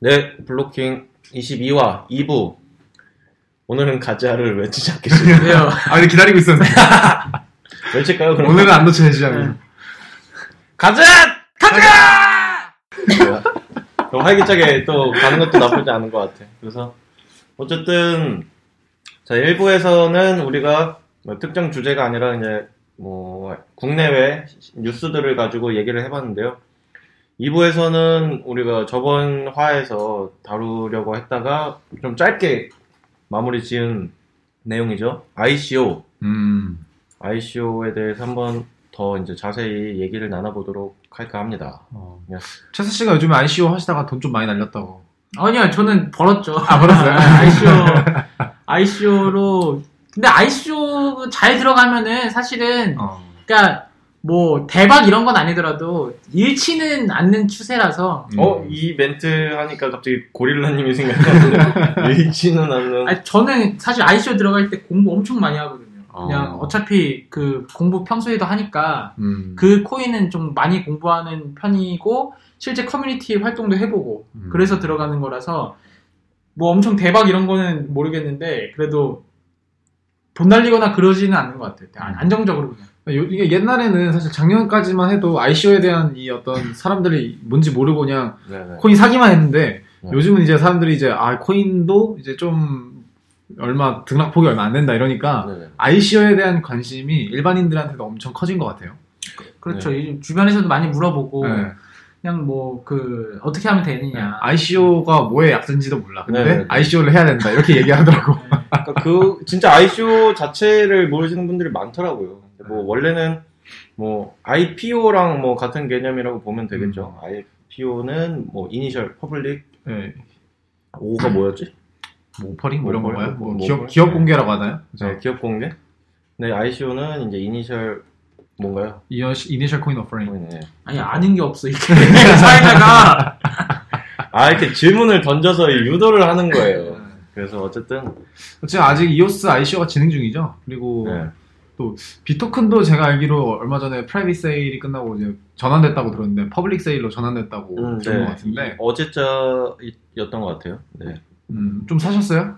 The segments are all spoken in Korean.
네, 블로킹 22화 2부. 오늘은 가자를 외치지 않겠습니다. 아, 근데 기다리고 있었는데. 외칠까요? 그럼 오늘은 안 놓쳐야지, 네. 가자! 가자! 그럼 활기차게 또 가는 것도 나쁘지 않은 것 같아. 그래서 어쨌든 자 1부에서는 우리가 뭐 특정 주제가 아니라 이제 뭐 국내외 뉴스들을 가지고 얘기를 해봤는데요. 2부에서는 우리가 저번 화에서 다루려고 했다가 좀 짧게 마무리 지은 내용이죠. ICO. 음. ICO에 대해서 한번 더 이제 자세히 얘기를 나눠보도록 할까 합니다. 어. 야. 최수 씨가 요즘에 ICO 하시다가 돈 좀 많이 날렸다고. 아니요, 저는 벌었죠. 아, 벌었어요? ICO, ICO로. 근데 ICO 잘 들어가면은 사실은, 어. 그니까, 뭐, 대박 이런 건 아니더라도, 잃지는 않는 추세라서, 음. 어, 이 멘트 하니까 갑자기 고릴라님이 생각나는데, 일치는 않는. 아니, 저는 사실 ICO 들어갈 때 공부 엄청 많이 하거든요. 그냥 어. 어차피 그 공부 평소에도 하니까, 음. 그 코인은 좀 많이 공부하는 편이고, 실제 커뮤니티 활동도 해보고, 음. 그래서 들어가는 거라서 뭐 엄청 대박 이런 거는 모르겠는데 그래도 돈 날리거나 그러지는 않는 것 같아요. 안- 안정적으로 그냥. 요- 이게 옛날에는 사실 작년까지만 해도 ICO에 대한 이 어떤 사람들이 뭔지 모르고 그냥 네네. 코인 사기만 했는데 네. 요즘은 이제 사람들이 이제 아 코인도 이제 좀 얼마 등락폭이 얼마 안 된다 이러니까 네네. ICO에 대한 관심이 일반인들한테도 엄청 커진 것 같아요. 그렇죠. 이 주변에서도 많이 물어보고 네. 그냥 뭐 그 어떻게 하면 되느냐. ICO가 뭐의 약자인지도 몰라. 근데 네, 네, 네. ICO를 해야 된다 이렇게 얘기하더라고. 그러니까 그, 진짜 ICO 자체를 모르시는 분들이 많더라고요. 근데 뭐, 원래는 뭐, IPO랑 뭐, 같은 개념이라고 보면 되겠죠. IPO는 뭐, initial public, 네. O가 뭐였지? 뭐 offering 뭐 이런 뭐, 건가요? 뭐, 뭐 뭐, 기업 뭐, 기업 네. 공개라고 하나요? 그죠? 네, 기업 공개. 네, ICO는 이제 이니셜, 뭔가요? initial coin offering. 네. 아니 아는 게 없어 이렇게 사회자가 아, 이렇게 질문을 던져서 유도를 하는 거예요. 그래서 어쨌든, 지금 아직 이오스 ICO가 진행 중이죠. 그리고 네. 비토큰도 제가 알기로 얼마 전에 private sale이 끝나고 이제 전환됐다고 들었는데 public sale로 전환됐다고 음, 들은 네. 것 같은데 어제자였던 것 같아요. 네. 음, 좀 사셨어요?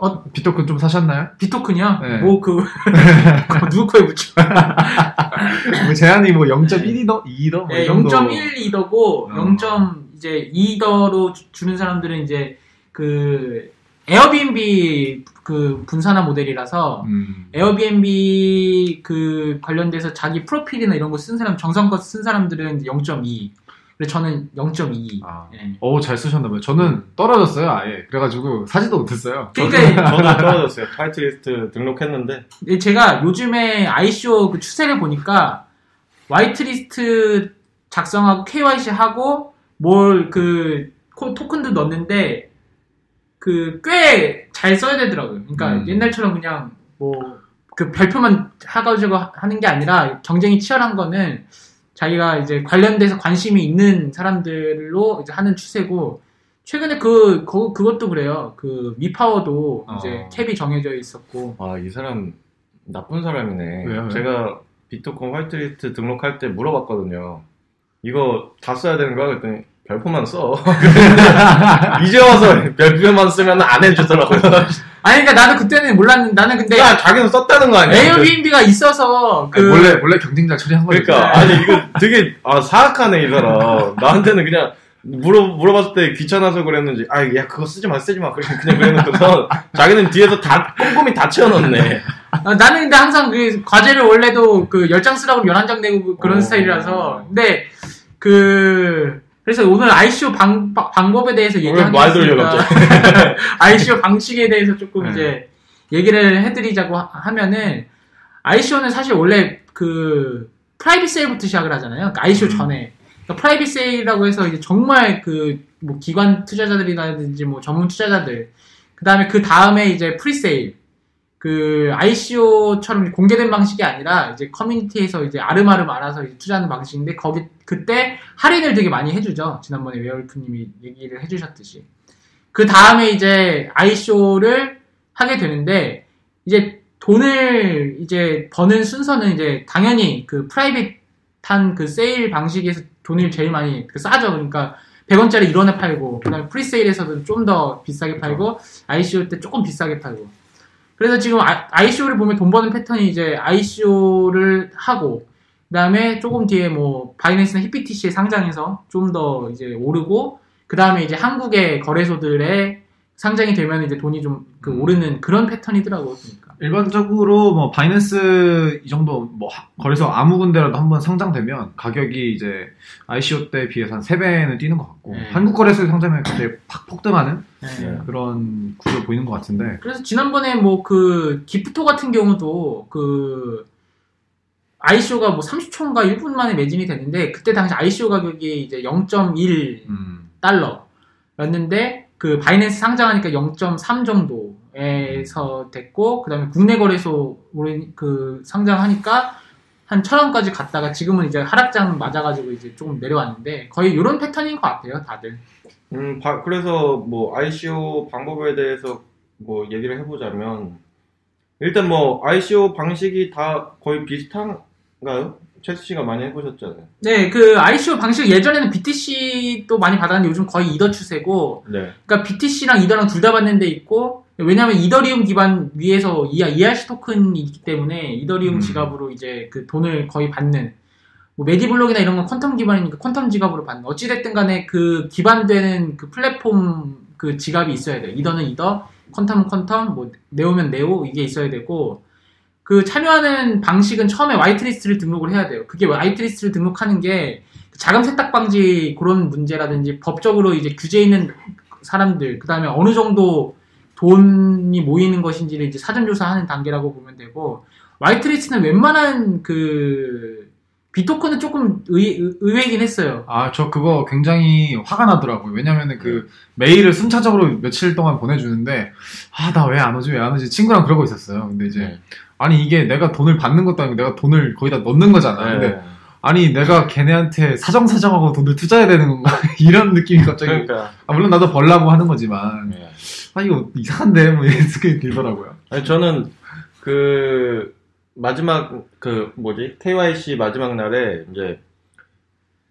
어 비토큰 좀 사셨나요? 비토큰이요? 네. 뭐 그 누구 코에 붙여? 뭐 제한이 뭐 0.1이더, 이더 뭐 네, 이 정도. 0.1이더고 어. 0. 이제 2더로 주는 사람들은 이제 그 에어비앤비 그 분산화 모델이라서 음. 에어비앤비 그 관련돼서 자기 프로필이나 이런 거 쓴 사람 정성껏 쓴 사람들은 0.2. 그래서 저는 0.2. 아. 예. 오, 잘 쓰셨나 봐요. 저는 떨어졌어요, 아예. 그래가지고 사지도 못했어요. 그러니까 저도 떨어졌어요. 화이트리스트 등록했는데, 이- 제가 요즘에 ICO 그 추세를 보니까 화이트리스트 작성하고 KYC 하고 뭘 그 토큰도 넣었는데 그 꽤 잘 써야 되더라고요. 그러니까 음. 옛날처럼 그냥 뭐그 별표만 해가지고 하는 게 아니라 경쟁이 치열한 거는 자기가 이제 관련돼서 관심이 있는 사람들로 이제 하는 추세고 최근에 그 그, 그것도 그래요. 그 위파워도 이제 어. 캡이 정해져 있었고 아, 이 사람 나쁜 사람이네. 왜요? 제가 비트코인 화이트리스트 등록할 때 물어봤거든요. 이거 다 써야 되는 거야? 그랬더니 별표만 써. 이제 와서 별표만 쓰면 안 해주더라고요. 아니 그러니까 나는 그때는 몰랐는데 나는 근데 야, 자기는 썼다는 거 아니야? 에어비앤비가 있어서 그 아니, 몰래, 몰래 경쟁자 처리한 거죠. 그러니까 아니 이거 되게 아 사악하네 이 사람. 나한테는 그냥 물어 물어봤을 때 귀찮아서 그랬는지 아 야 그거 쓰지 마 쓰지 마 그냥 그냥 그래놓고서 자기는 뒤에서 다 꼼꼼히 다 채워넣네. 아, 나는 근데 항상 그 과제를 원래도 그 10장 쓰라고 11장 내고 그- 그런 어. 스타일이라서 근데 그 그래서 오늘 ICO 방, 바- 방법에 대해서 말 돌려, 얘기하겠습니다. ICO 방식에 대해서 조금 네. 이제 얘기를 해드리자고 하- 하면은 ICO는 사실 원래 그 private sale부터 시작을 하잖아요. 그러니까 ICO 음. 전에 그러니까 private sale이라고 해서 이제 정말 그 뭐 기관 투자자들이라든지 뭐 전문 투자자들 그 다음에 그 다음에 이제 pre-sale 그 ICO처럼 공개된 방식이 아니라 이제 커뮤니티에서 이제 아름아름 알아서 이제 투자하는 방식인데 거기 그때 할인을 되게 많이 해주죠. 지난번에 웨얼프님이 얘기를 해주셨듯이 그 다음에 이제 ICO를 하게 되는데 이제 돈을 이제 버는 순서는 이제 당연히 그 private한 그 세일 방식에서 돈을 제일 많이 그 싸죠. 그러니까 100원짜리 1원에 팔고 그다음에 프리세일에서도 좀 더 비싸게 팔고 ICO 때 조금 비싸게 팔고 그래서 지금 ICO를 보면 돈 버는 패턴이 이제 ICO를 하고 그다음에 조금 뒤에 뭐 바이낸스나 히피티시에 상장해서 좀 더 이제 오르고 그다음에 이제 한국의 거래소들의 상장이 되면 이제 돈이 좀그 음. 오르는 그런 패턴이더라고요. 그러니까. 일반적으로 뭐 바이낸스 이 정도 뭐 하- 거래소 아무 군데라도 한번 상장되면 가격이 이제 ICO 때 비해서 한 3배는 뛰는 것 같고 네. 한국 거래소에 상장하면 그때 팍 폭등하는 네. 네. 그런 구조 보이는 것 같은데 그래서 지난번에 뭐 그 기프토 같은 경우도 그 ICO가 뭐 30초인가 1분 만에 매진이 됐는데 그때 당시 ICO 가격이 이제 0.1 음, 달러였는데 그 바이낸스 상장하니까 0.3 정도 에서 됐고 그다음에 국내 거래소 그 상장하니까 한 천 원까지 갔다가 지금은 이제 하락장 맞아가지고 이제 조금 내려왔는데 거의 이런 패턴인 것 같아요 다들. 음, 바- 그래서 뭐 ICO 방법에 대해서 뭐 얘기를 해보자면 일단 뭐 ICO 방식이 다 거의 비슷한가요? 최수 씨가 많이 해보셨잖아요. 네, 그 ICO 방식 예전에는 BTC도 많이 받았는데 요즘 거의 이더 추세고, 네. 그러니까 BTC랑 이더랑 둘 다 받는 데 있고, 왜냐하면 이더리움 기반 위에서 ERC 토큰이 있기 때문에 이더리움 음. 지갑으로 이제 그 돈을 거의 받는. 뭐 메디블록이나 이런 건 퀀텀 기반이니까 퀀텀 지갑으로 받는. 어찌됐든 간에 그 기반되는 그 플랫폼 그 지갑이 있어야 돼요. 이더는 이더, 퀀텀은 퀀텀, 뭐 네오면 네오 이게 있어야 되고, 그 참여하는 방식은 처음에 whitelist를 등록을 해야 돼요. 그게 whitelist를 등록하는 게 자금 세탁 방지 그런 문제라든지 법적으로 이제 규제 있는 사람들, 그 다음에 어느 정도 돈이 모이는 것인지를 이제 사전 조사하는 단계라고 보면 되고, 화이트리스트는 웬만한 그, 비토큰은 조금 의, 의- 의외이긴 했어요. 아 저 그거 굉장히 화가 나더라고요 왜냐면은 그 메일을 순차적으로 며칠 동안 보내주는데 아 나 왜 안 오지 왜 안 오지 친구랑 그러고 있었어요 근데 이제 네. 아니 이게 내가 돈을 받는 것도 아니고 내가 돈을 거기다 넣는 거잖아 근데 네. 아니 내가 걔네한테 사정사정하고 돈을 투자해야 되는 건가 이런 느낌이 갑자기 그러니까. 아, 물론 나도 벌라고 하는 거지만 네. 아 이거 이상한데 뭐 이런 생각이 들더라고요 아니, 저는 그 마지막 그 뭐지 KYC 마지막 날에 이제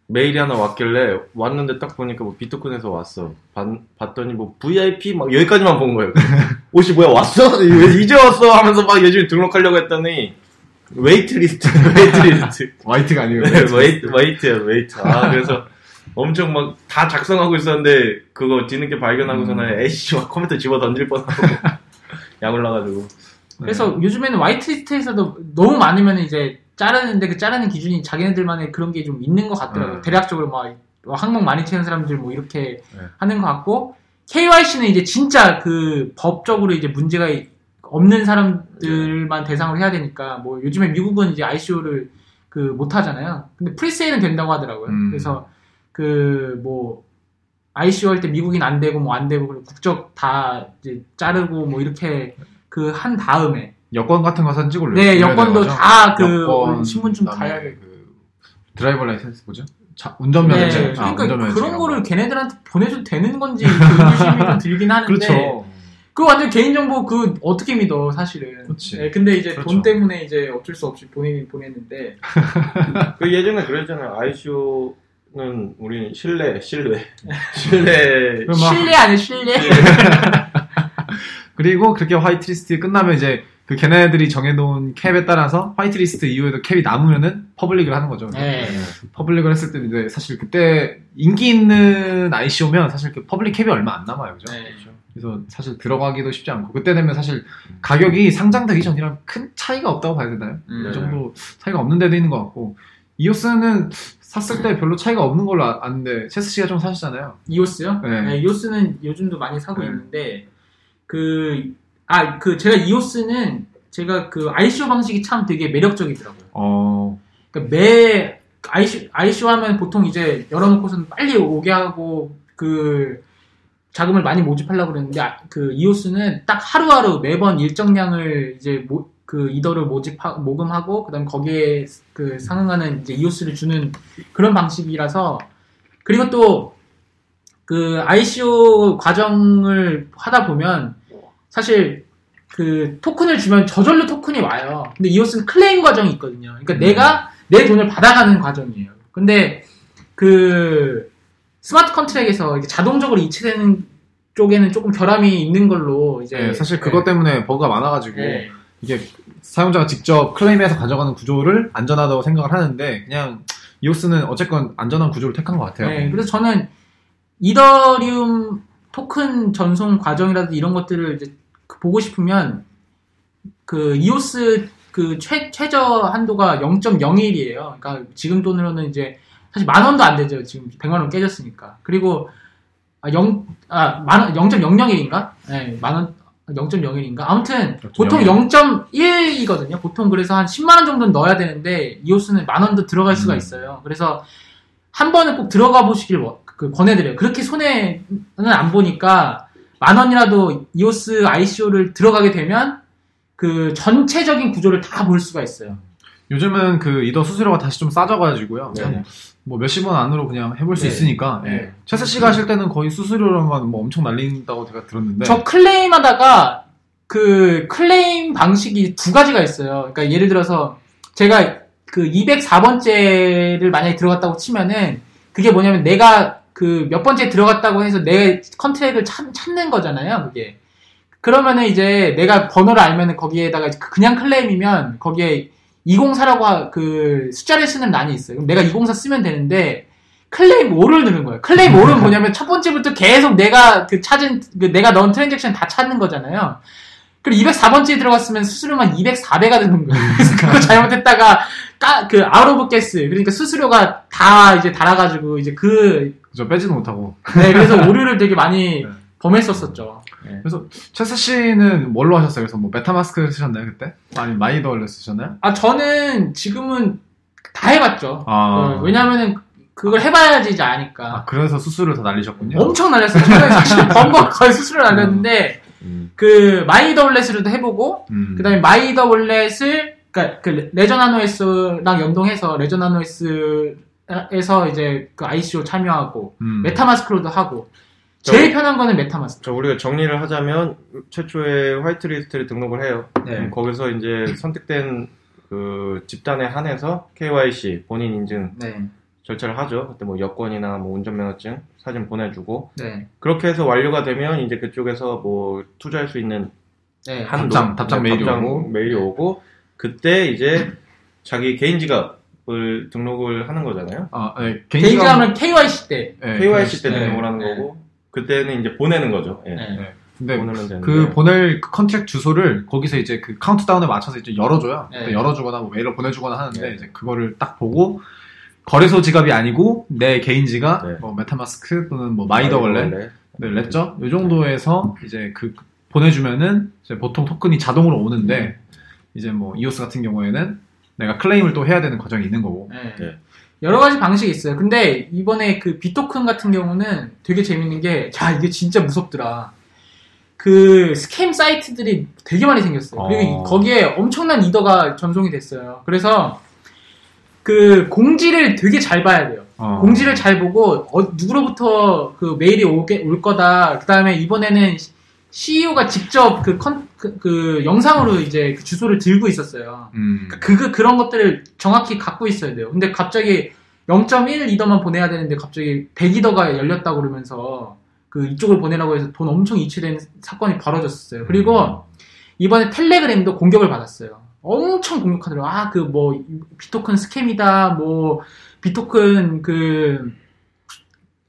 메일이 하나 왔길래 왔는데 딱 보니까 뭐 Bee Token에서 왔어. 봤, 봤더니 뭐 VIP 막 여기까지만 본 거예요. 옷이 뭐야 왔어? 왜 이제 왔어? 하면서 막 예전에 등록하려고 했더니 waitlist, waitlist. white가 아니고 네, wait, wait야, wait. 아, 그래서 엄청 막 다 작성하고 있었는데 그거 뒤늦게 발견하고서는 음. 애쉬 막 컴퓨터 집어 던질 뻔하고 약 올라가지고. 그래서 요즘에는 화이트리스트에서도 너무 많으면 이제 자르는데 그 자르는 기준이 자기네들만의 그런 게 좀 있는 것 같더라고요. 음. 대략적으로 막 항목 많이 치는 사람들 뭐 이렇게 네. 하는 것 같고 KYC는 이제 진짜 그 법적으로 이제 문제가 없는 사람들만 대상으로 해야 되니까 뭐 요즘에 미국은 이제 ICO를 그 못 하잖아요. 근데 presale은 된다고 하더라고요. 음. 그래서 그 뭐 ICO 할 때 미국인 안 되고 뭐 안 되고 국적 다 이제 자르고 뭐 이렇게 그 한 다음에 여권 같은 거 사진 찍을래요 네 여권도 다 그 신분증 다 그다음에 해야 돼. 그 driver license 뭐죠? 자, 운전면허증 네, 아, 그러니까 운전면허증 그런 거를 거. 걔네들한테 보내줘도 되는 건지 그 의구심이 좀 들긴 하는데 그렇죠 그 완전 개인정보 그 어떻게 믿어 사실은. 그렇지. 네, 근데 이제 그렇죠. 돈 때문에 이제 어쩔 수 없이 보내긴 보냈는데 그 예전에 그랬잖아요. ICO는 우리는 신뢰, 신뢰, 신뢰. 그럼 막- 신뢰 아니야 신뢰. 그리고 그렇게 whitelist 끝나면 이제 그 걔네들이 정해놓은 cap에 따라서 whitelist 이후에도 cap이 남으면은 public을 하는 거죠. 네. public을 했을 때 이제 사실 그때 인기 있는 ICO면 사실 그 public cap이 얼마 안 남아요, 그죠? 네. 그래서 사실 들어가기도 쉽지 않고 그때 되면 사실 가격이 상장되기 전이랑 큰 차이가 없다고 봐야 되나요? 음. 이 정도 차이가 없는 데도 있는 것 같고 이오스는 샀을 때 별로 차이가 없는 걸로 아- 아는데 체스 씨가 좀 사셨잖아요. 이오스요? 네. 네. 이오스는 요즘도 많이 사고 네. 있는데 그 아 그 제가 이오스는 제가 그 ICO 방식이 참 되게 매력적이더라고요. 어, 그러니까 매 ICO, ICO 하면 보통 이제 열어놓고서는 빨리 오게 하고 그 자금을 많이 모집하려고 그러는데 아, 그 이오스는 딱 하루하루 매번 일정량을 이제 모, 그 이더를 모집하 모금하고 그다음 에 거기에 그 상응하는 이제 이오스를 주는 그런 방식이라서 그리고 또 그 ICO 과정을 하다 보면 사실 그 토큰을 주면 저절로 토큰이 와요. 근데 이오스는 클레임 과정이 있거든요. 그러니까 음. 내가 내 돈을 받아가는 과정이에요. 근데 그 스마트 컨트랙에서 자동적으로 이체되는 쪽에는 조금 결함이 있는 걸로 이제 네, 사실 그것 때문에 버그가 많아가지고 네. 이게 사용자가 직접 클레임해서 가져가는 구조를 안전하다고 생각을 하는데 그냥 이오스는 어쨌건 안전한 구조를 택한 것 같아요. 네, 그래서 저는 이더리움 토큰 전송 과정이라든지 이런 것들을 이제 그 보고 싶으면 그 이오스 그 최, 최저 한도가 0.01이에요. 그러니까 지금 돈으로는 이제 사실 만 원도 안 되죠. 지금 100만 원 깨졌으니까. 그리고 아, 0, 아, 만 원, 0.001인가? 네, 만 원, 0.01인가? 아무튼, 보통 0.1이거든요. 보통 그래서 한 10만원 정도는 넣어야 되는데, 이오스는 만 원도 들어갈 수가 음. 있어요. 그래서, 한 번은 꼭 들어가 보시길 워- 그 권해드려요. 그렇게 손해는 안 보니까, 만 원이라도 이오스 ICO를 들어가게 되면, 그 전체적인 구조를 다 볼 수가 있어요. 요즘은 그 이더 수수료가 다시 좀 싸져가지고요. 네. 한뭐 몇십 원 안으로 그냥 해볼 수 네. 있으니까. 예. 네. 최세 씨가 하실 때는 거의 수수료로만 뭐 엄청 날린다고 제가 들었는데. 저 클레임 하다가 그 클레임 방식이 두 가지가 있어요. 그러니까 예를 들어서 제가 그 204번째를 만약에 들어갔다고 치면은 그게 뭐냐면 내가 그 몇 번째 들어갔다고 해서 내 컨트랙을 찾, 찾는 거잖아요. 그게. 그러면은 이제 내가 번호를 알면은 거기에다가 그냥 클레임이면 거기에 204라고 그 숫자를 쓰는 란이 있어요. 그럼 내가 204 쓰면 되는데 claim all을 누른 거예요. claim all은 뭐냐면 첫 번째부터 계속 내가 그 찾은 그 내가 넣은 transaction 다 찾는 거잖아요. 그리고 204번째에 들어갔으면 수수료만 204배가 드는 거예요. 그래서 그거 잘못했다가 까, 그 out of gas 그러니까 수수료가 다 이제 달아가지고 이제 그 그죠 빼지도 못하고. 네, 그래서 오류를 되게 많이 네. 범했었었죠. 네. 그래서 최세 씨는 뭘로 하셨어요? 그래서 뭐 MetaMask 쓰셨나요 그때? 아니 MyEtherWallet 쓰셨나요? 아 저는 지금은 다 해봤죠. 아, 어, 왜냐하면은 그걸 해봐야지 이제 아니까. 아, 그래서 수수료 더 날리셨군요. 엄청 날렸어요. 저는 사실 번거 거의 수수료 날렸는데 음. 그 MyEtherWallet으로도 해보고 음. 그다음에 MyEtherWallet을 그러니까 그 Ledger Nano S랑 연동해서 레저나노에스 에서 이제 그 ICO 참여하고 음. MetaMask로도 하고 저- 제일 편한 거는 메타마스크. 저 우리가 정리를 하자면 최초에 화이트리스트를 등록을 해요. 네. 그럼 거기서 이제 선택된 그 집단에 한해서 KYC 본인 인증 네, 절차를 하죠. 그때 뭐 여권이나 뭐 운전면허증 사진 보내주고 네, 그렇게 해서 완료가 되면 이제 그쪽에서 뭐 투자할 수 있는 네. 한도, 답장, 답장 네, 메일이 답장 오고. 메일이 오고 그때 이제 자기 개인 지갑을 등록을 하는 거잖아요. 아, 네, 개인지하면 KYC 때. 네, KYC 때 네, 등록을 하는 네. 거고 그때는 이제 보내는 거죠. 예. 네. 네. 근데 그 보낼 그 contract 주소를 거기서 이제 그 카운트다운에 맞춰서 이제 열어줘요. 네. 그때 열어주거나 뭐 메일로 보내주거나 하는데 네. 이제 그거를 딱 보고 거래소 지갑이 아니고 내 개인 지갑, 네. 뭐 MetaMask 또는 뭐 MyEtherWallet, 네, 렛죠. 이 정도에서 이제 그 보내주면은 이제 보통 토큰이 자동으로 오는데 이제 뭐 EOS 같은 경우에는 내가 claim을 또 해야 되는 과정이 있는 거고. 여러 가지 방식이 있어요. 근데 이번에 그 Bee Token 같은 경우는 되게 재밌는 게, 자, 이게 진짜 무섭더라. 그 scam 사이트들이 되게 많이 생겼어요. 그리고 어. 거기에 엄청난 이더가 전송이 됐어요. 그래서 그 공지를 되게 잘 봐야 돼요. 어. 공지를 잘 보고 어, 누구로부터 그 메일이 오게, 올 거다. 그 다음에 이번에는 CEO가 직접 그, 컨, 그, 그 영상으로 이제 그 주소를 들고 있었어요. 음. 그, 그, 그런 것들을 정확히 갖고 있어야 돼요. 근데 갑자기 0.1 이더만 보내야 되는데 갑자기 100 이더가 열렸다고 그러면서 그 이쪽을 보내라고 해서 돈 엄청 이체된 사건이 벌어졌었어요. 그리고 이번에 텔레그램도 공격을 받았어요. 엄청 공격하더라고요. 아, 그 뭐, 비토큰 스캠이다, 뭐, 비토큰 그,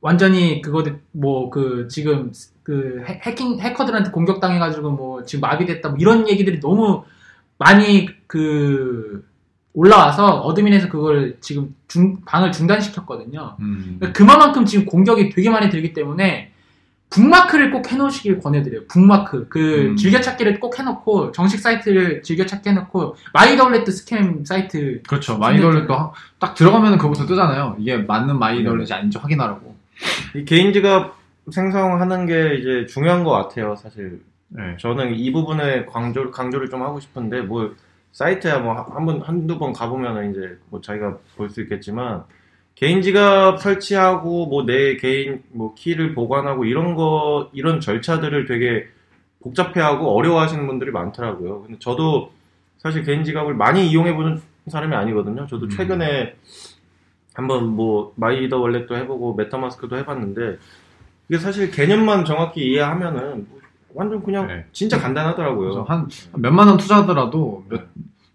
완전히 그거, 뭐, 그, 지금, 그, 해- 해킹, 해커들한테 공격당해가지고 뭐, 지금 마비됐다, 뭐, 이런 얘기들이 너무 많이 그, 올라와서 admin에서 그걸 지금 중, 방을 중단시켰거든요. 음. 그러니까 그만큼 지금 공격이 되게 많이 들기 때문에 bookmark를 꼭 해놓으시길 권해드려요. 북마크 그 음. 즐겨찾기를 꼭 해놓고 정식 사이트를 즐겨찾기 해놓고 MyEtherWallet scam 사이트 그렇죠. MyEtherWallet도 하- 딱 들어가면 그거부터 뜨잖아요. 이게 맞는 MyEtherWallet이 아닌지 확인하라고. 이 개인 지갑 생성하는 게 이제 중요한 것 같아요, 사실. 네. 저는 이 부분에 강조, 강조를 좀 하고 싶은데, 뭐, 사이트야 뭐, 한 번, 한두 번 가보면은 이제, 뭐, 자기가 볼 수 있겠지만, 개인 지갑 설치하고, 뭐, 내 개인, 뭐, 키를 보관하고, 이런 거, 이런 절차들을 되게 복잡해하고 어려워하시는 분들이 많더라고요. 근데 저도 사실 개인 지갑을 많이 이용해보는 사람이 아니거든요. 저도 음. 최근에 한번 뭐 MyEtherWallet도 해보고 MetaMask도 해봤는데 이게 사실 개념만 정확히 이해하면은 완전 그냥 네. 진짜 간단하더라고요. 한 몇만 원 투자하더라도 몇,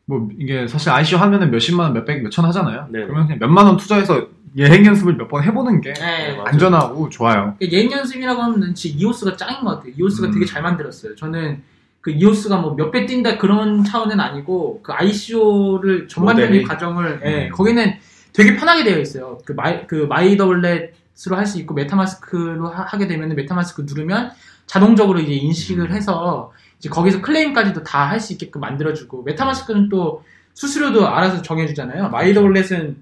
뭐 이게 사실 ICO 하면은 몇십만 원, 몇백, 몇천 하잖아요. 네. 그러면 그냥 몇만 원 투자해서 예행 연습을 몇 번 해보는 게 네. 맞아요. 안전하고 좋아요. 예행 연습이라고 하면 진짜 EOS가 짱인 것 같아요. EOS가 음. 되게 잘 만들었어요. 저는 그 EOS가 뭐 몇 배 뛴다 그런 차원은 아니고 그 ICO를 전반적인 모델이? 과정을 예, 음. 거기는 되게 편하게 되어 있어요. 그 마이 그 MyEtherWallet으로 할 수 있고 MetaMask로 하, 게 되면 MetaMask 누르면 자동적으로 이제 인식을 음. 해서 이제 거기서 claim까지도 다 할 수 있게끔 만들어주고 MetaMask는 또 수수료도 알아서 정해주잖아요. MyEtherWallet은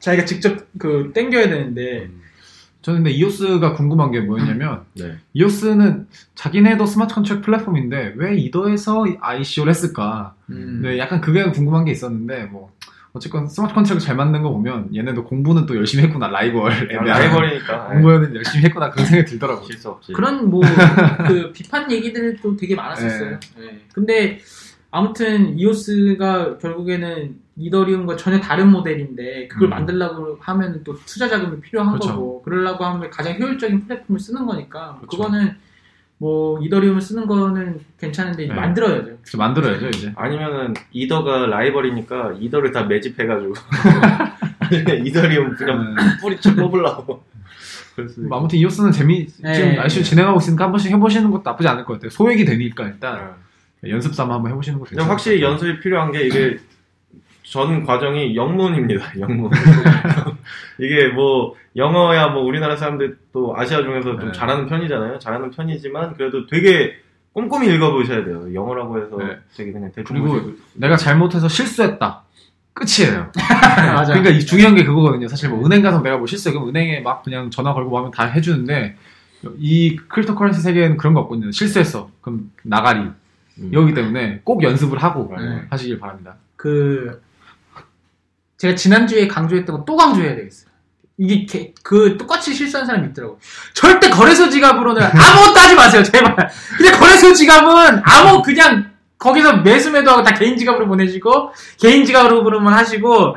자기가 직접 그 땡겨야 되는데 저는 근데 EOS가 궁금한 게 뭐였냐면 네. EOS는 자기네도 smart contract 플랫폼인데 왜 이더에서 ICO를 했을까? 음. 네, 약간 그게 궁금한 게 있었는데 뭐 어쨌건 smart contract을 잘 만든 거 보면 얘네도 공부는 또 열심히 했구나 라이벌 아, 라이벌이니까 공부는 열심히 했구나 그런 생각이 들더라고요. 질수 없지. 그런 뭐 그 비판 얘기들도 되게 많았었어요. 네. 근데 아무튼 이오스가 결국에는 이더리움과 전혀 다른 모델인데 그걸 음. 만들려고 하면 또 투자 자금이 필요한 그렇죠. 거고 그러려고 하면 가장 효율적인 플랫폼을 쓰는 거니까 그렇죠. 그거는 뭐 이더리움을 쓰는 거는 괜찮은데 네. 만들어야죠. 그래서 만들어야죠 이제. 아니면은 이더가 라이벌이니까 이더를 다 매집해가지고 아니면 이더리움 그냥 음, 뿌리쳐 뽑으려고. 뭐 아무튼 이오스는 재미 네. 지금 ICO 진행하고 있으니까 한 번씩 해보시는 것도 나쁘지 않을 것 같아요. 소액이 되니까 일단 연습 삼아 한번 해보시는 것도 근데 괜찮을 확실히 것 같아요. 연습이 필요한 게 이게 전 과정이 영문입니다. 영문. 이게 뭐 영어야 뭐 우리나라 사람들 또 아시아 중에서 좀 네. 잘하는 편이잖아요. 잘하는 편이지만 그래도 되게 꼼꼼히 읽어보셔야 돼요. 영어라고 해서 네. 되게 그냥 대충 그리고 보시고. 내가 잘못해서 실수했다. 끝이에요. 맞아. 그러니까 이 중요한 게 그거거든요. 사실 뭐 은행 가서 내가 뭐 실수해 그럼 은행에 막 그냥 전화 걸고 뭐 하면 다 해주는데 이 cryptocurrency 세계에는 그런 거 없거든요. 실수했어. 그럼 나가리. 음. 여기 때문에 꼭 연습을 하고 네. 하시길 바랍니다. 그 제가 지난주에 강조했던 거 또 강조해야 되겠어요. 이게 개- 그 똑같이 실수한 사람이 있더라고. 절대 거래소 지갑으로는 아무것도 하지 마세요, 제발. 근데 거래소 지갑은 아무 그냥 거기서 매수 매도하고 다 개인 지갑으로 보내시고 개인 지갑으로만 하시고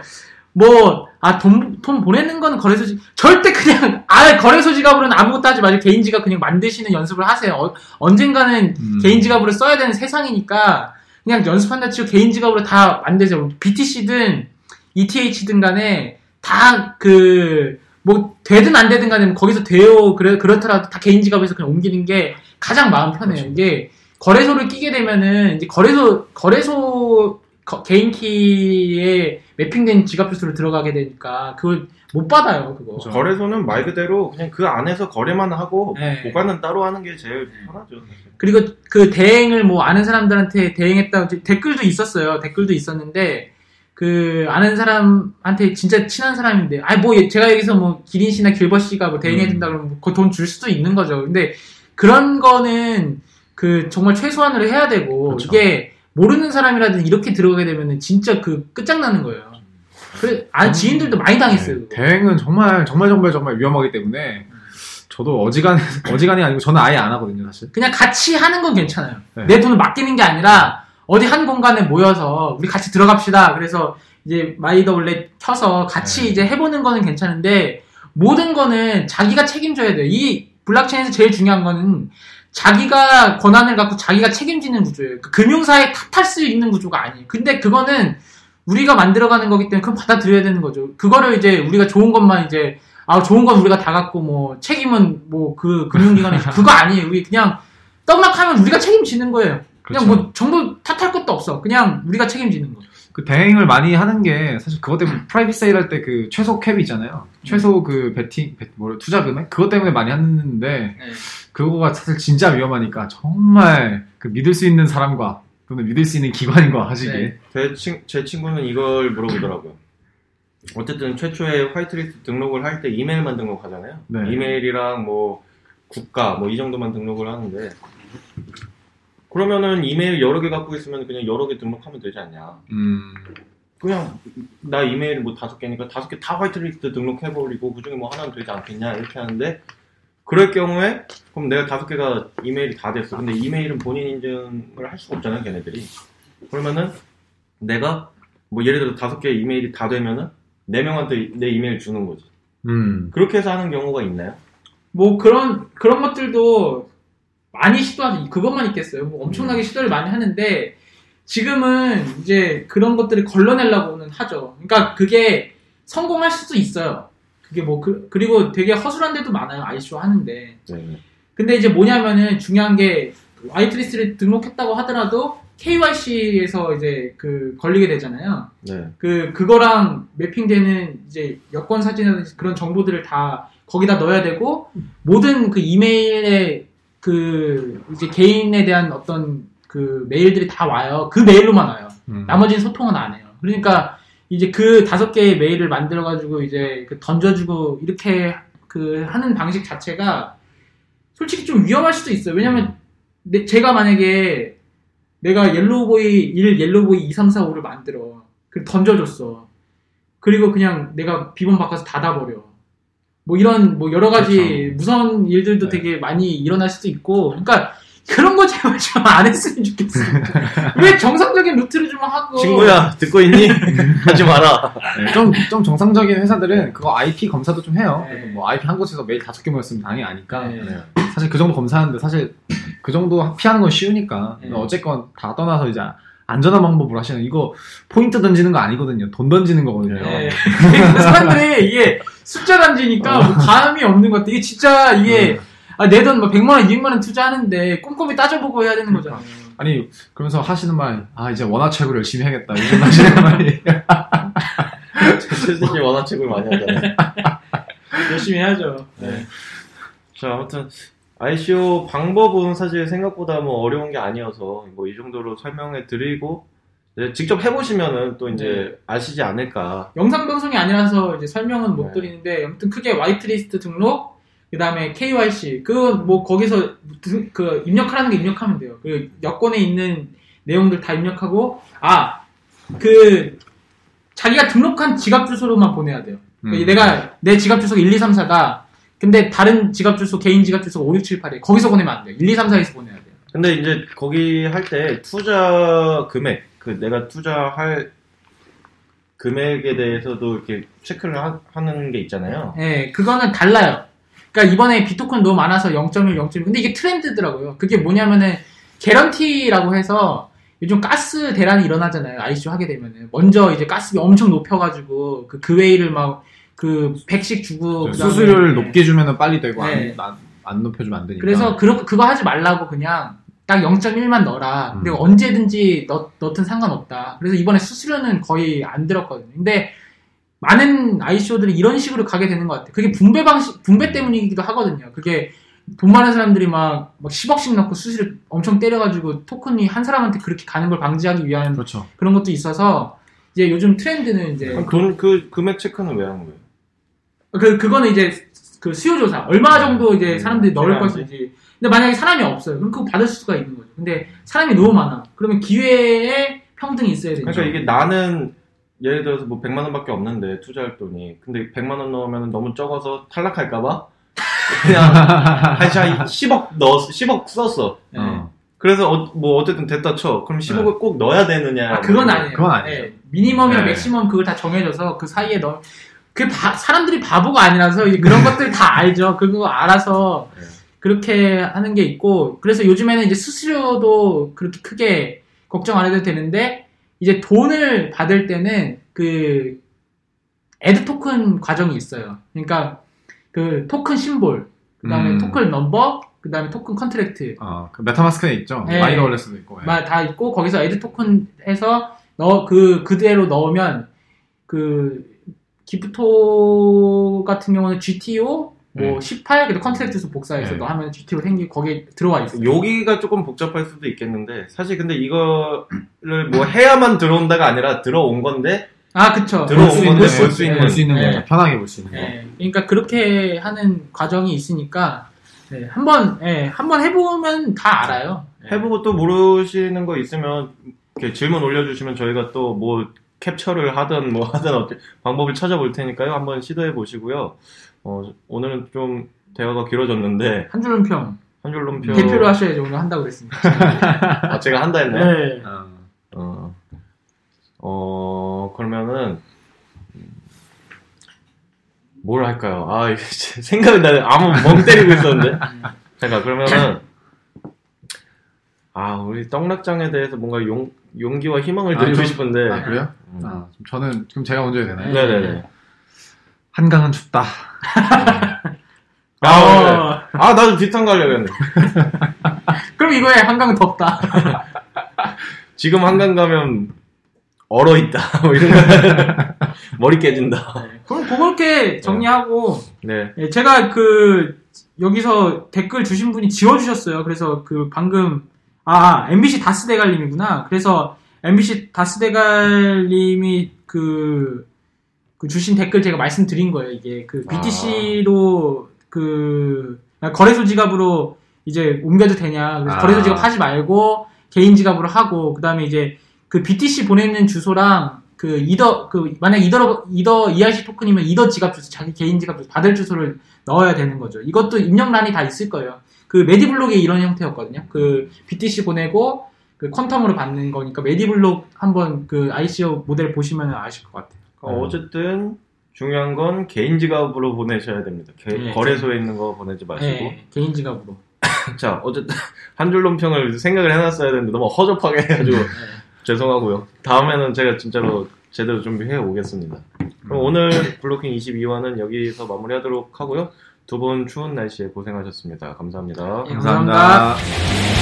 뭐 아 돈 돈 보내는 건 거래소 지 절대 그냥 아 거래소 지갑으로는 아무것도 하지 마시고 개인 지갑 그냥 만드시는 연습을 하세요. 어- 언젠가는 음. 개인 지갑으로 써야 되는 세상이니까 그냥 연습한다 치고 개인 지갑으로 다 만드세요. BTC든 ETH든 간에 다 그 뭐 되든 안 되든 간에 뭐 거기서 돼요 그래 그렇더라도 다 개인 지갑에서 그냥 옮기는 게 가장 마음 편해요. 그렇죠. 이게 거래소를 끼게 되면은 이제 거래소 거래소 거- 개인 키에 매핑된 지갑 주소로 들어가게 되니까 그걸 못 받아요 그거. 그렇죠. 거래소는 말 그대로 그냥 그 안에서 거래만 하고 네. 보관은 따로 하는 게 제일 편하죠. 그리고 그 대행을 뭐 아는 사람들한테 대행했다고 댓글도 있었어요. 댓글도 있었는데 그 아는 사람한테 진짜 친한 사람인데 아니 뭐 제가 여기서 뭐 기린 씨나 길버 씨가 뭐 대행해 준다 그러면 그돈줄 수도 있는 거죠. 근데 그런 거는 그 정말 최소한으로 해야 되고 그렇죠. 이게 모르는 사람이라든 이렇게 들어가게 되면은 진짜 그 끝장나는 거예요. 그래 아 지인들도 많이 당했어요. 네. 대행은 정말 정말 정말 정말 위험하기 때문에 저도 어지간 어지간이 아니고 저는 아예 안 하거든요 사실. 그냥 같이 하는 건 괜찮아요. 네. 내 돈을 맡기는 게 아니라 어디 한 공간에 모여서 우리 같이 들어갑시다. 그래서 이제 마이더 원래 켜서 같이 네. 이제 해보는 거는 괜찮은데 모든 거는 자기가 책임져야 돼요. 이 블록체인에서 제일 중요한 거는 자기가 권한을 갖고 자기가 책임지는 구조예요. 그 금융사에 탓할 수 있는 구조가 아니에요. 근데 그거는 우리가 만들어가는 거기 때문에 그건 받아들여야 되는 거죠. 그거를 이제 우리가 좋은 것만 이제 아 좋은 건 우리가 다 갖고 뭐 책임은 뭐 그 금융기관에 그거 아니에요. 우리 그냥 떡락하면 우리가 책임지는 거예요. 그냥 그렇죠. 뭐 정부 탓할 것도 없어. 그냥 우리가 책임지는 거. 그 대행을 많이 하는 게 사실 그것 때문에 private sale 할 때 그 최소 cap이 있잖아요. 최소 그 베팅, 베, 뭐 투자 금액 그것 때문에 많이 하는데 그거가 사실 진짜 위험하니까 정말 그 믿을 수 있는 사람과 또는 믿을 수 있는 기관과 하시길. 네. 제, 친, 제 친구는 이걸 물어보더라고요. 어쨌든 최초에 화이트리스트 등록을 할 때 이메일만 등록하잖아요. 네. 이메일이랑 뭐 국가 뭐 이 정도만 등록을 하는데 그러면은 이메일 여러 개 갖고 있으면 그냥 여러 개 등록하면 되지 않냐. 음, 그냥 나 이메일 뭐 다섯 개니까 다섯 개 다 화이트리스트 등록해버리고 그중에 뭐 하나는 되지 않겠냐 이렇게 하는데 그럴 경우에 그럼 내가 다섯 개가 이메일이 다 됐어. 근데 이메일은 본인 인증을 할 수가 없잖아요, 걔네들이. 그러면은 내가 뭐 예를 들어 다섯 개 이메일이 다 되면은 네 명한테 내 이메일 주는 거지. 음. 그렇게 해서 하는 경우가 있나요? 뭐 그런 그런 것들도 많이 시도하죠. 그것만 있겠어요. 뭐 엄청나게 음. 시도를 많이 하는데 지금은 이제 그런 것들을 걸러내려고는 하죠. 그러니까 그게 성공할 수도 있어요. 그게 뭐 그, 리고 되게 허술한 데도 많아요. ICO 하는데. 네. 근데 이제 뭐냐면은 중요한 게 whitelist를 등록했다고 하더라도 KYC에서 이제 그 걸리게 되잖아요. 네. 그 그거랑 매핑되는 이제 여권 사진이라든지 그런 정보들을 다 거기다 넣어야 되고 모든 그 이메일에 그 이제 개인에 대한 어떤 그 메일들이 다 와요. 그 메일로만 와요. 음. 나머지는 소통은 안 해요. 그러니까 이제 그 다섯 개의 메일을 만들어 가지고 이제 그 던져주고 이렇게 그 하는 방식 자체가 솔직히 좀 위험할 수도 있어요. 왜냐면 내- 제가 만약에 내가 Yellow Boy 1, Yellow Boy 2, 3, 4, 5를 만들어. 그리고 던져줬어. 그리고 그냥 내가 비번 바꿔서 닫아버려. 뭐 이런 뭐 여러 가지 그렇죠. 무서운 일들도 네. 되게 많이 일어날 수도 있고. 그러니까 그런 거 제발 좀 안 했으면 좋겠어. 왜 정상적인 루트를 좀 하고. 친구야 듣고 있니? 하지 마라. 네, 좀, 좀 정상적인 회사들은 그거 IP 검사도 좀 해요. 네. 그래서 뭐 IP 한 곳에서 메일 다섯 개 모였으면 당연히 아니까. 네. 사실 그 정도 검사하는데 사실 그 정도 피하는 건 쉬우니까. 네. 어쨌건 다 떠나서 이제 안전한 방법으로 하시는 이거 포인트 던지는 거 아니거든요. 돈 던지는 거거든요. 네. 그러니까 사람들이 이게 숫자 단지니까 뭐 감이 없는 것 같아. 이게 진짜 이게 아, 내돈뭐 100만 원, 200만 원 투자하는데 꼼꼼히 따져보고 해야 되는 거잖아요. 아니 그러면서 하시는 말, 아 이제 원화책으로 열심히 해야겠다. 요즘 하시는 말이. 최진이 원화책을 많이 하잖아요. 열심히 해야죠. 네. 자, 아무튼 ICO 방법은 사실 생각보다 뭐 어려운 게 아니어서 뭐 이 정도로 설명해 드리고 직접 해보시면은 또 이제 아시지 않을까. 영상 방송이 아니라서 이제 설명은 못 네. 드리는데 아무튼 크게 화이트리스트 등록 그다음에 KYC 그 뭐 거기서 등- 그 입력하라는 게 입력하면 돼요. 그 여권에 있는 내용들 다 입력하고 아 그 자기가 등록한 지갑 주소로만 보내야 돼요. 음. 내가 내 지갑 주소가 1, 2, 3, 4가 근데 다른 지갑 주소 개인 지갑 주소가 5, 6, 7, 8에 거기서 보내면 안 돼요. 1, 2, 3, 4에서 보내야 돼요. 근데 이제 거기 할 때 투자 금액, 그 내가 투자할 금액에 대해서도 이렇게 체크를 하, 는게 있잖아요. 예, 그거는 달라요. 그러니까 이번에 비토큰 너무 많아서 0.1, 0.1. 근데 이게 트렌드더라고요. 그게 뭐냐면은 개런티라고 해서 요즘 가스 대란이 일어나잖아요. ICO 하게 되면은 먼저 이제 가스비 엄청 높여가지고 그 그웨이를 막그 100씩 주고 그다음에 수수료를 높게 주면 빨리 되고 네. 안, 안, 안 높여주면 안 되니까. 그래서 그렇 그거 하지 말라고 그냥 딱 0.1만 넣어라. 음. 그리고 언제든지 넣, 넣든 상관없다. 그래서 이번에 수수료는 거의 안 들었거든요. 근데 많은 ICO들이 이런 식으로 가게 되는 것 같아요. 그게 분배 방식, 분배 때문이기도 하거든요. 그게 돈 많은 사람들이 막, 막 10억씩 넣고 수수료 엄청 때려가지고 토큰이 한 사람한테 그렇게 가는 걸 방지하기 위한 그렇죠. 그런 것도 있어서 이제 요즘 트렌드는 이제 그럼 돈, 그 금액 체크는 왜 하는 거예요? 그, 그거는 이제 그 수요조사. 얼마 정도 이제 음, 사람들이 넣을 필요한지. 것인지. 근데 만약에 사람이 없어요. 그럼 그거 받을 수가 있는 거죠. 근데 사람이 너무 많아. 그러면 기회에 평등이 있어야 되죠. 그러니까 이게 나는 예를 들어서 뭐 100만 원밖에 없는데 투자할 돈이 근데 100만 원 넣으면 너무 적어서 탈락할까 봐 그냥 한 10억 넣었어 10억 썼어 네. 어. 그래서 어, 뭐 어쨌든 됐다 쳐 그럼 10억을 꼭 넣어야 되느냐 아, 그건 뭐 아니에요. 그건 아니에요. 네. 미니멈이랑 네. 맥시멈 그걸 다 정해져서 그 사이에 넣, 그 바- 사람들이 바보가 아니라서 이제 그런 것들 다 알죠. 그거 알아서 네. 그렇게 하는 게 있고 그래서 요즘에는 이제 수수료도 그렇게 크게 걱정 안 해도 되는데 이제 돈을 받을 때는 그 add token 과정이 있어요. 그러니까 그 token symbol, 그다음에 음. token number, 그다음에 token contract 어, 그 MetaMask에 있죠. 네. MyEtherWallet도 있고. 예. 마- 다 있고 거기서 add token 해서 넣어 그 그대로 넣으면 그 Gifto 같은 경우는 GTO 뭐 네. 18 그리고 contract에서 복사해서 네. 너 하면 GTO 생기고 거기에 들어와 있어요. 여기가 조금 복잡할 수도 있겠는데 사실 근데 이거를 뭐 해야만 들어온다가 아니라 들어온 건데 아 그쵸. 들어온 수 건데 있는, 볼수 있는 볼수 있는 네. 거죠. 편하게 볼 수 있는 거. 예, 그러니까 그렇게 하는 과정이 있으니까 네, 한번 예, 한번 해보면 다 알아요. 예. 해보고 또 모르시는 거 있으면 이렇게 질문 올려주시면 저희가 또 뭐 캡처를 하든 뭐 하든 어떻게 방법을 찾아볼 테니까요. 한번 시도해 보시고요. 어, 오늘은 좀 대화가 길어졌는데 한 줄은 평한 줄 논평 대표로 하셔야지 오늘 한다고 그랬습니다. 아, 제가 한다 했나요? 네. 어. 어, 어, 그러면은 뭘 할까요? 아, 이게 생각이 나네. 아무 멍 때리고 있었는데. 잠깐, 그러면은, 아, 우리 떡락장에 대해서 뭔가 용, 용기와 희망을 아, 드리고 좀- 싶은데. 아, 그래요? 음. 아, 좀 저는 그럼 제가 먼저 해야 되나요? 네. 네네네. 한강은 춥다. 아, 어, 네. 아, 나도 비슷한 거 하려고 했는데. 그럼 이거에 한강은 덥다. 지금 한강 가면 얼어 있다. 뭐 이런 거. 머리 깨진다. 네. 그럼 그렇게 정리하고 네. 예, 제가 그 여기서 댓글 주신 분이 지워 주셨어요. 그래서 그 방금 아 MBC 다스 대갈님이구나. 그래서 MBC 다스 대갈님이 그, 그 주신 댓글 제가 말씀드린 거예요. 이게 그 BTC로 그 거래소 지갑으로 이제 옮겨도 되냐. 그래서 아. 거래소 지갑 하지 말고 개인 지갑으로 하고 그다음에 이제 그 BTC 보내는 주소랑 그 이더 그 만약 이더 이더 ERC 토큰이면 이더 지갑 주소 자기 개인 지갑 주소 받을 주소를 넣어야 되는 거죠. 이것도 입력란이 다 있을 거예요. 그 메디블록이 이런 형태였거든요. 그 BTC 보내고 그 퀀텀으로 받는 거니까 메디블록 한번 그 ICO 모델 보시면 아실 것 같아요. 어, 어쨌든 중요한 건 개인 지갑으로 보내셔야 됩니다. 개- 네. 거래소에 있는 거 보내지 마시고. 네, 개인 지갑으로. 자, 어쨌든 한 줄 논평을 생각을 해놨어야 되는데 너무 허접하게 해가지고 네. 죄송하고요. 다음에는 제가 진짜로 제대로 준비해 오겠습니다. 그럼 오늘 블로킹 22화는 여기서 마무리하도록 하고요. 두 분 추운 날씨에 고생하셨습니다. 감사합니다. 예, 감사합니다. 감사합니다.